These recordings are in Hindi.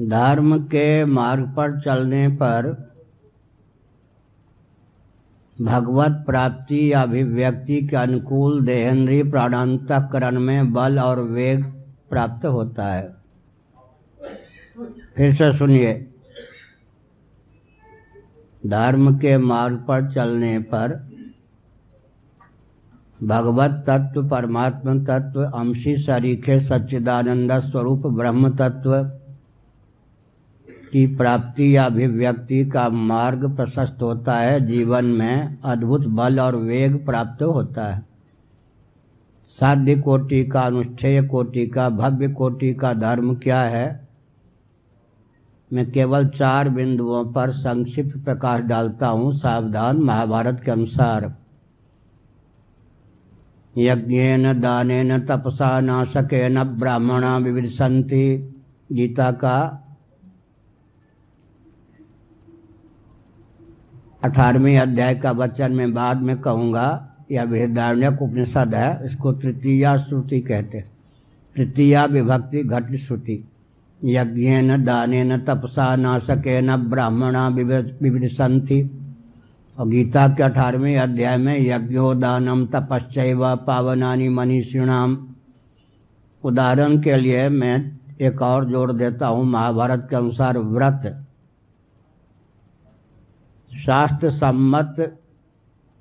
धर्म के मार्ग पर चलने पर भगवत प्राप्ति या अभिव्यक्ति के अनुकूल देहेंद्रीय प्राणांतकरण में बल और वेग प्राप्त होता है। फिर से सुनिए। धर्म के मार्ग पर चलने पर भगवत तत्व, परमात्म तत्व, अंशी सरीखे सच्चिदानंद स्वरूप, ब्रह्म तत्व की प्राप्ति या अभिव्यक्ति का मार्ग प्रशस्त होता है। जीवन में अद्भुत बल और वेग प्राप्त होता है। साध्य कोटि का, अनुष्ठेय कोटि का, भव्य कोटि का धर्म क्या है? मैं केवल चार बिंदुओं पर संक्षिप्त प्रकाश डालता हूँ। सावधान महाभारत के अनुसार। यज्ञेन, दानेन, तपसा, नाशकेन, ब्राह्मणा विविधसंति, गीता का अठारहवें अध्याय का वचन में बाद में कहूँगा। यह बृहदारण्यक उपनिषद है, इसको तृतीया श्रुति कहते तृतीया विभक्ति घट श्रुति। यज्ञेन न तपसा, नाशकेन, ब्राह्मणा विविध संति और गीता के अठारहवें अध्याय में यज्ञो यज्ञोदानम तपश्चैव, पावनानी, मनीषिणाम। उदाहरण के लिए मैं एक और जोड़ देता हूँ। महाभारत के अनुसार व्रत शास्त्र सम्मत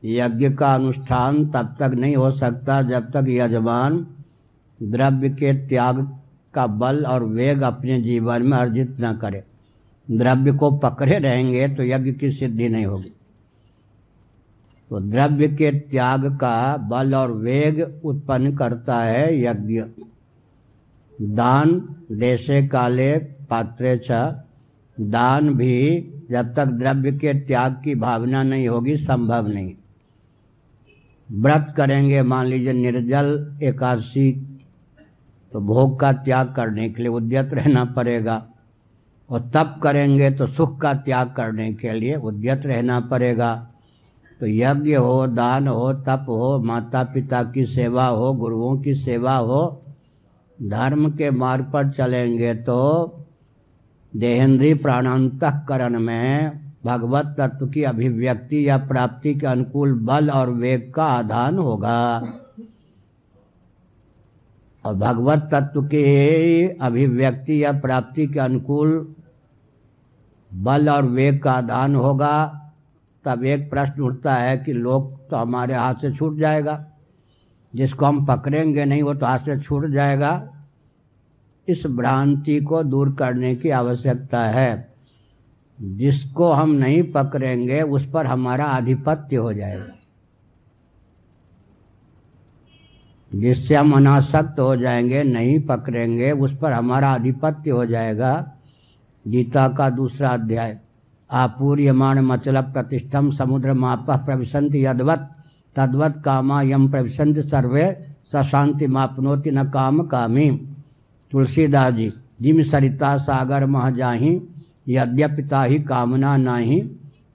यज्ञ का अनुष्ठान तब तक नहीं हो सकता जब तक यजमान द्रव्य के त्याग का बल और वेग अपने जीवन में अर्जित न करे। द्रव्य को पकड़े रहेंगे तो यज्ञ की सिद्धि नहीं होगी। तो द्रव्य के त्याग का बल और वेग उत्पन्न करता है यज्ञ। दान, देशे काले, पात्रे छ दान भी जब तक द्रव्य के त्याग की भावना नहीं होगी, संभव नहीं। व्रत करेंगे, मान लीजिए निर्जल एकादशी तो भोग का त्याग करने के लिए उद्यत रहना पड़ेगा। और तप करेंगे तो सुख का त्याग करने के लिए उद्यत रहना पड़ेगा। तो यज्ञ हो, दान हो, तप हो माता पिता की सेवा हो, गुरुओं की सेवा हो, धर्म के मार्ग पर चलेंगे तो देहेंद्रीय प्राणांतकरण में भगवत तत्व की अभिव्यक्ति या प्राप्ति के अनुकूल बल और वेग का आधान होगा। और भगवत तत्व के अभिव्यक्ति या प्राप्ति के अनुकूल बल और वेग का आधान होगा, तब एक प्रश्न उठता है कि लोग तो हमारे हाथ से छूट जाएगा। जिसको हम पकड़ेंगे नहीं, वो तो हाथ से छूट जाएगा। इस भ्रांति को दूर करने की आवश्यकता है। जिसको हम नहीं पकड़ेंगे, उस पर हमारा आधिपत्य हो जाएगा। जिससे हम अनासक्त हो जाएँगे, नहीं पकड़ेंगे, उस पर हमारा आधिपत्य हो जाएगा। गीता का दूसरा अध्याय, आपूर्यमाण मचल प्रतिष्ठम समुद्र माप प्रविशंत यदवत, तद्वत कामा यम प्रविशंत सर्वे सशांति मापनोति न काम कामी। तुलसीदास जी, जिम सरिता सागर मह जाही यद्यपिता ही कामना नाही,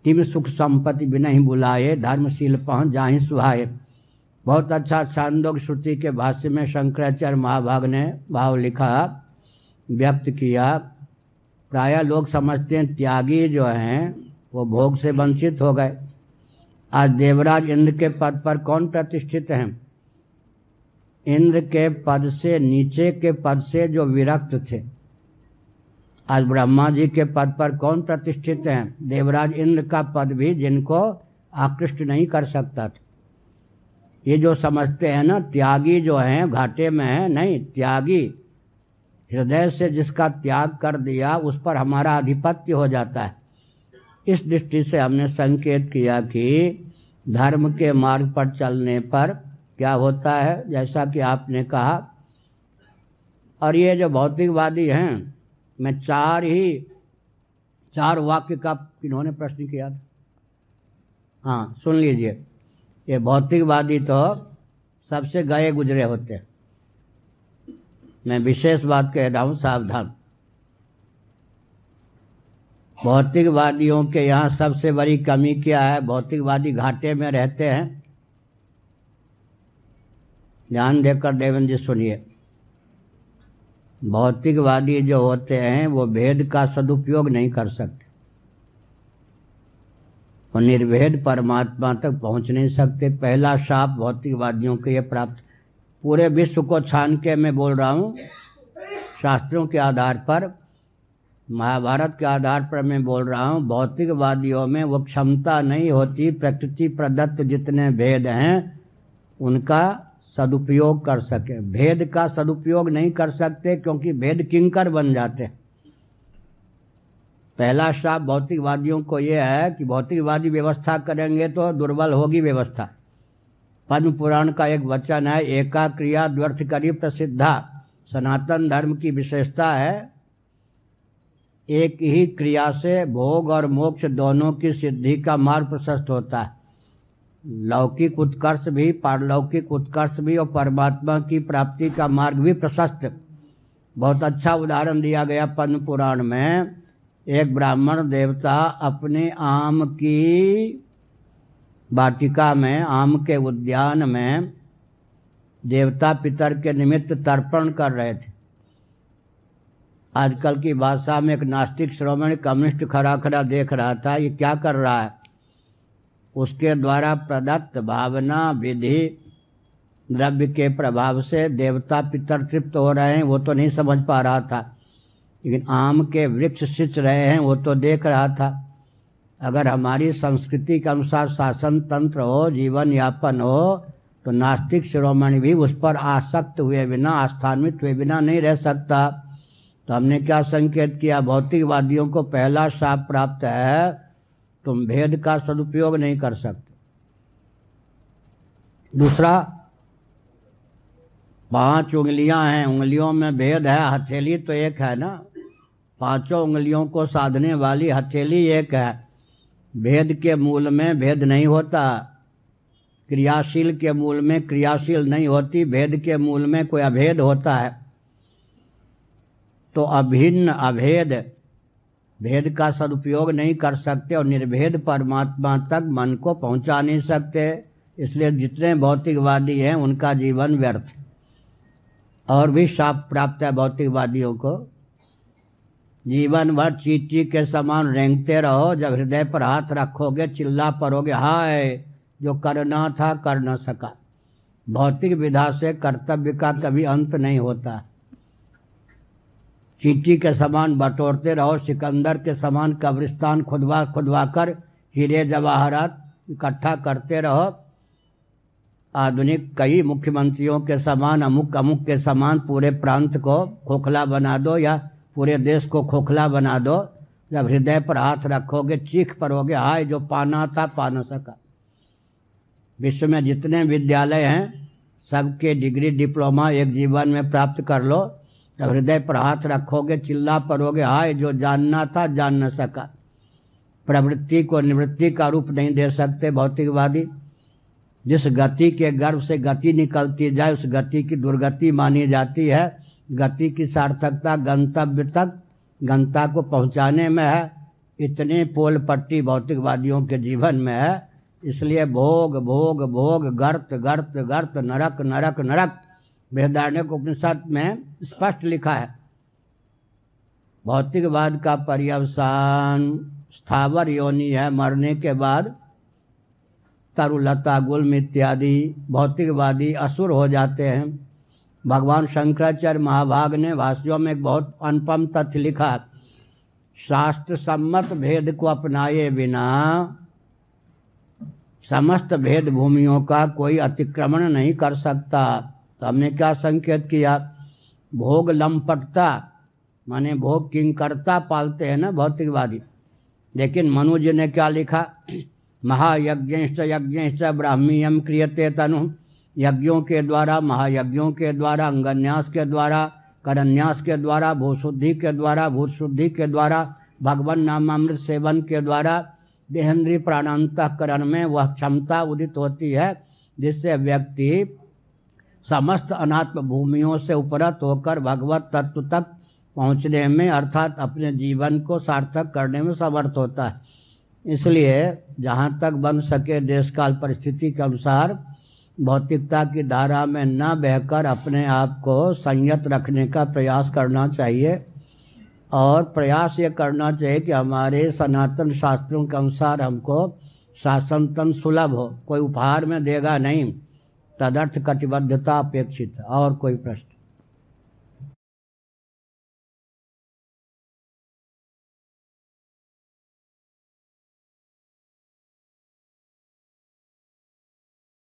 तिम सुख संपत्ति बिना ही बुलाए, धर्मशील पह जाही सुहाए। बहुत अच्छा छांदोग श्रुति के भाष्य में शंकराचार्य महाभाग ने भाव लिखा, व्यक्त किया, प्राय लोग समझते हैं त्यागी जो हैं, वो भोग से वंचित हो गए। आज देवराज इंद्र के पद पर कौन प्रतिष्ठित हैं? इंद्र के पद से, नीचे के पद से जो विरक्त थे। आज ब्रह्मा जी के पद पर कौन प्रतिष्ठित हैं? देवराज इंद्र का पद भी जिनको आकृष्ट नहीं कर सकता था। ये जो समझते हैं ना, त्यागी जो हैं, घाटे में है, नहीं, त्यागी। हृदय से जिसका त्याग कर दिया, उस पर हमारा आधिपत्य हो जाता है। इस दृष्टि से हमने संकेत किया कि धर्म के मार्ग पर चलने पर क्या होता है, जैसा कि आपने कहा। और ये जो भौतिकवादी हैं, मैं चार ही, चार वाक्य का इन्होंने प्रश्न किया था। हाँ सुन लीजिए। ये भौतिकवादी तो सबसे गए गुजरे होते हैं। मैं विशेष बात कह रहा हूँ, सावधान। भौतिकवादियों के यहाँ सबसे बड़ी कमी क्या है? भौतिकवादी घाटे में रहते हैं। ध्यान देकर देवेंद्र जी सुनिए। भौतिकवादी जो होते हैं, वो भेद का सदुपयोग नहीं कर सकते। वो निर्भेद परमात्मा तक पहुँच नहीं सकते। पहला शाप भौतिकवादियों के ये प्राप्त। पूरे विश्व को छान के मैं बोल रहा हूँ, शास्त्रों के आधार पर, महाभारत के आधार पर मैं बोल रहा हूँ, भौतिकवादियों में वो क्षमता नहीं होती, प्रकृति प्रदत्त जितने भेद हैं, उनका सदुपयोग कर सके। भेद का सदुपयोग नहीं कर सकते क्योंकि भेद किंकर बन जाते। पहला श्राप भौतिकवादियों को यह है कि भौतिकवादी व्यवस्था करेंगे तो दुर्बल होगी व्यवस्था। पद्म पुराण का एक वचन है एका क्रिया द्वर्थ करी प्रसिद्धा। सनातन धर्म की विशेषता है, एक ही क्रिया से भोग और मोक्ष दोनों की सिद्धि का मार्ग प्रशस्त होता है। लौकिक उत्कर्ष भी, पारलौकिक उत्कर्ष भी और परमात्मा की प्राप्ति का मार्ग भी प्रशस्त। बहुत अच्छा उदाहरण दिया गया पद्म पुराण में। एक ब्राह्मण देवता अपने आम की वाटिका में, आम के उद्यान में देवता पितर के निमित्त तर्पण कर रहे थे। आजकल की भाषा में एक नास्तिक, श्रोमणी, कम्युनिस्ट खड़ा खड़ा देख रहा था, ये क्या कर रहा है? उसके द्वारा प्रदत्त भावना, विधि, द्रव्य के प्रभाव से देवता पितर तृप्त हो रहे हैं, वो तो नहीं समझ पा रहा था। लेकिन आम के वृक्ष सिंच रहे हैं, वो तो देख रहा था। अगर हमारी संस्कृति के अनुसार शासन तंत्र हो, जीवन यापन हो तो नास्तिक शिरोमणि भी उस पर आसक्त हुए बिना आस्थान्वित हुए बिना नहीं रह सकता। तो हमने क्या संकेत किया? भौतिकवादियों को पहला शाप प्राप्त है तुम भेद का सदुपयोग नहीं कर सकते। दूसरा, पाँच उंगलियाँ हैं, उंगलियों में भेद है, हथेली तो एक है ना? पाँचों उंगलियों को साधने वाली हथेली एक है। भेद के मूल में भेद नहीं होता, क्रियाशील के मूल में क्रियाशील नहीं होती, भेद के मूल में कोई अभेद होता है। तो अभिन्न अभेद भेद का सदुपयोग नहीं कर सकते और निर्भेद परमात्मा तक मन को पहुँचा नहीं सकते। इसलिए जितने भौतिकवादी हैं, उनका जीवन व्यर्थ। और भी शाप प्राप्त है भौतिकवादियों को। जीवन भर चीटी के समान रेंगते रहो, जब हृदय पर हाथ रखोगे, चिल्ला पड़ोगे, हाय, जो करना था, कर न सका। भौतिक विधा से कर्तव्य का कभी अंत नहीं होता। चीटी के समान बटोरते रहो, सिकंदर के समान कब्रिस्तान खुदवा खुदवा कर हीरे जवाहरात इकट्ठा करते रहो। आधुनिक कई मुख्यमंत्रियों के समान, अमुक अमुक के समान पूरे प्रांत को खोखला बना दो या पूरे देश को खोखला बना दो। जब हृदय पर हाथ रखोगे, चीख पड़ोगे हाय जो पाना था पा न सका। विश्व में जितने विद्यालय हैं, सबके डिग्री, डिप्लोमा एक जीवन में प्राप्त कर लो। जब हृदय पर हाथ रखोगे, चिल्ला पड़ोगे हाय, जो जानना था जान न सका। प्रवृत्ति को निवृत्ति का रूप नहीं दे सकते भौतिकवादी। जिस गति के गर्भ से गति निकलती जाए, उस गति की दुर्गति मानी जाती है। गति की सार्थकता गंतव्य तक, गंता को पहुँचाने में है। इतने पोल पट्टी भौतिकवादियों के जीवन में है। इसलिए भोग भोग भोग, गर्त गर्त गर्त, नरक नरक नरक बृहदारण्य उपनिषद में स्पष्ट लिखा है। भौतिकवाद का पर्यवसान, स्थावर योनि है, मरने के बाद तरुलता, गुल्म इत्यादि भौतिकवादी असुर हो जाते हैं। भगवान शंकराचार्य महाभाग ने भाष्यों में एक बहुत अनुपम तथ्य लिखा शास्त्र सम्मत भेद को अपनाए बिना समस्त भेद भूमियों का कोई अतिक्रमण नहीं कर सकता। तो हमने क्या संकेत किया? भोग लंपटता, माने भोग किंकरता पालते हैं ना भौतिकवादी। लेकिन मनुज ने क्या लिखा? महायज्ञ यज्ञ ब्राह्मीयम क्रियते तनु। यज्ञों के द्वारा, महायज्ञों के द्वारा, अंगन्यास के द्वारा, करन्यास के द्वारा, भूशुद्धि के द्वारा भूत शुद्धि के द्वारा, भगवान नामामृत सेवन के द्वारा देहेंद्रीय प्राणांतकरण में वह क्षमता उदित होती है, जिससे व्यक्ति समस्त अनात्म भूमियों से उपरत होकर भगवत तत्व तक पहुँचने में, अर्थात अपने जीवन को सार्थक करने में समर्थ होता है। इसलिए जहाँ तक बन सके देश काल परिस्थिति के अनुसार भौतिकता की धारा में न बहकर अपने आप को संयत रखने का प्रयास करना चाहिए। और प्रयास ये करना चाहिए कि हमारे सनातन शास्त्रों के अनुसार हमको शासन तन सुलभ हो, कोई उपहार में देगा नहीं। तदर्थ कटिबद्धता अपेक्षित और कोई प्रश्न?